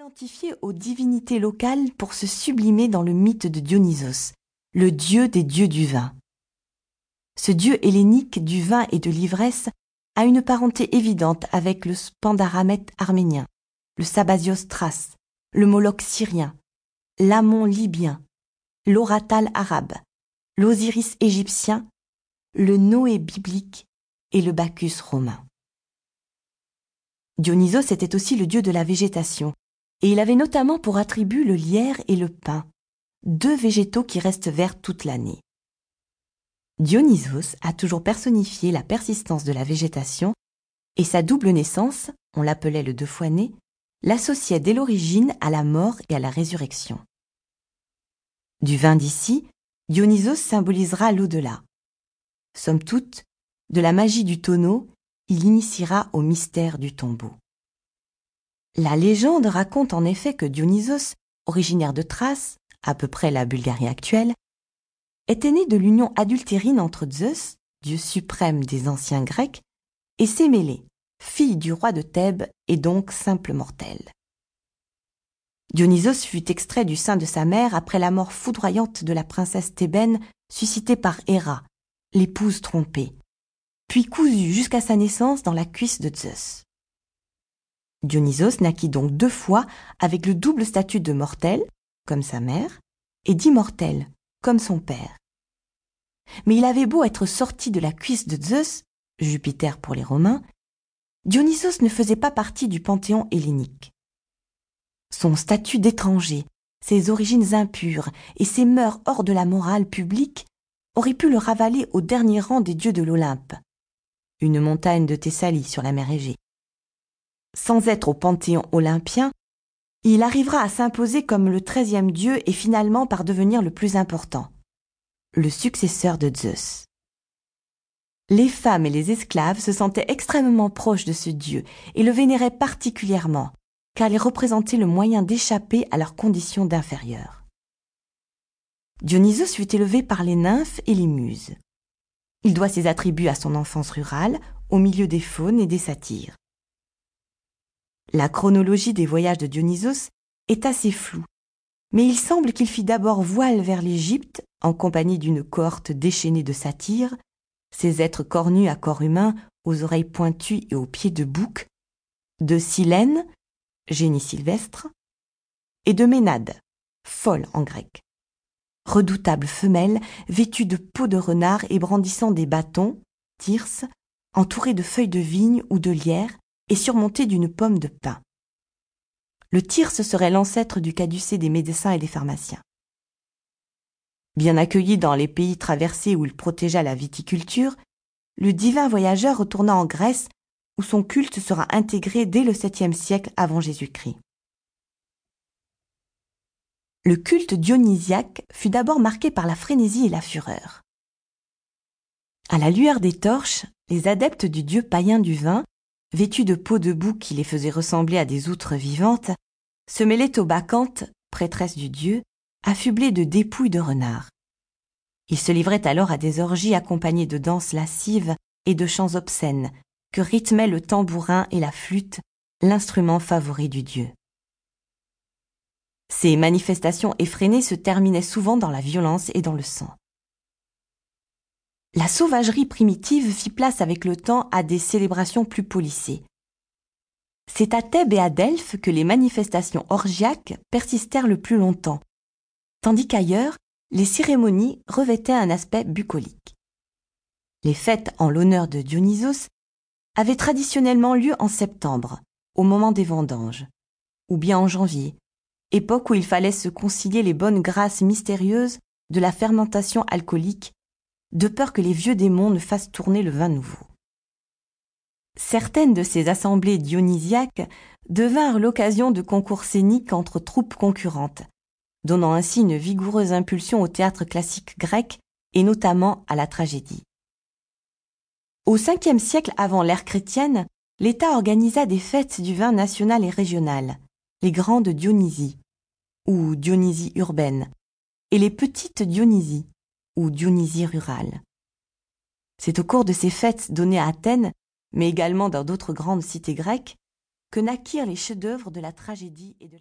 s'identifier aux divinités locales pour se sublimer dans le mythe de Dionysos, le dieu des dieux du vin. Ce dieu hellénique du vin et de l'ivresse a une parenté évidente avec le Spandaramète arménien, le Sabasios thrace, le Moloch syrien, l'Amon libyen, l'Oratal arabe, l'Osiris égyptien, le Noé biblique et le Bacchus romain. Dionysos était aussi le dieu de la végétation, et il avait notamment pour attribut le lierre et le pin, deux végétaux qui restent verts toute l'année. Dionysos a toujours personnifié la persistance de la végétation, et sa double naissance, on l'appelait le deux fois né, l'associait dès l'origine à la mort et à la résurrection. Du vin d'ici, Dionysos symbolisera l'au-delà. Somme toute, de la magie du tonneau, il initiera au mystère du tombeau. La légende raconte en effet que Dionysos, originaire de Thrace, à peu près la Bulgarie actuelle, était né de l'union adultérine entre Zeus, dieu suprême des anciens Grecs, et Sémélé, fille du roi de Thèbes et donc simple mortel. Dionysos fut extrait du sein de sa mère après la mort foudroyante de la princesse thébaine suscitée par Héra, l'épouse trompée, puis cousu jusqu'à sa naissance dans la cuisse de Zeus. Dionysos naquit donc deux fois avec le double statut de mortel, comme sa mère, et d'immortel, comme son père. Mais il avait beau être sorti de la cuisse de Zeus, Jupiter pour les Romains, Dionysos ne faisait pas partie du panthéon hellénique. Son statut d'étranger, ses origines impures et ses mœurs hors de la morale publique auraient pu le ravaler au dernier rang des dieux de l'Olympe, une montagne de Thessalie sur la mer Égée sans être au panthéon olympien, il arrivera à s'imposer comme le treizième dieu et finalement par devenir le plus important, le successeur de Zeus. Les femmes et les esclaves se sentaient extrêmement proches de ce dieu et le vénéraient particulièrement, car il représentait le moyen d'échapper à leurs conditions d'inférieurs. Dionysos fut élevé par les nymphes et les muses. Il doit ses attributs à son enfance rurale, au milieu des faunes et des satyres. La chronologie des voyages de Dionysos est assez floue, mais il semble qu'il fit d'abord voile vers l'Égypte en compagnie d'une cohorte déchaînée de satyres, ces êtres cornus à corps humain, aux oreilles pointues et aux pieds de bouc, de Silène, génie sylvestre, et de Ménade, folle en grec. Redoutable femelle, vêtue de peau de renard et brandissant des bâtons, tirses, entourée de feuilles de vigne ou de lierre, et surmonté d'une pomme de pin. Le tirse serait l'ancêtre du caducée des médecins et des pharmaciens. Bien accueilli dans les pays traversés où il protégea la viticulture, le divin voyageur retourna en Grèce où son culte sera intégré dès le 7e siècle avant Jésus-Christ. Le culte dionysiaque fut d'abord marqué par la frénésie et la fureur. À la lueur des torches, les adeptes du dieu païen du vin vêtus de peaux de bouc qui les faisaient ressembler à des outres vivantes, se mêlaient aux bacchantes, prêtresses du dieu, affublées de dépouilles de renards. Ils se livraient alors à des orgies accompagnées de danses lascives et de chants obscènes, que rythmaient le tambourin et la flûte, l'instrument favori du dieu. Ces manifestations effrénées se terminaient souvent dans la violence et dans le sang. La sauvagerie primitive fit place avec le temps à des célébrations plus polissées. C'est à Thèbes et à Delphes que les manifestations orgiaques persistèrent le plus longtemps, tandis qu'ailleurs, les cérémonies revêtaient un aspect bucolique. Les fêtes en l'honneur de Dionysos avaient traditionnellement lieu en septembre, au moment des vendanges, ou bien en janvier, époque où il fallait se concilier les bonnes grâces mystérieuses de la fermentation alcoolique de peur que les vieux démons ne fassent tourner le vin nouveau. Certaines de ces assemblées dionysiaques devinrent l'occasion de concours scéniques entre troupes concurrentes, donnant ainsi une vigoureuse impulsion au théâtre classique grec et notamment à la tragédie. Au Ve siècle avant l'ère chrétienne, l'État organisa des fêtes du vin national et régional, les grandes Dionysies, ou Dionysies urbaines, et les petites Dionysies, ou Dionysie rurale. C'est au cours de ces fêtes données à Athènes, mais également dans d'autres grandes cités grecques, que naquirent les chefs-d'œuvre de la tragédie et de la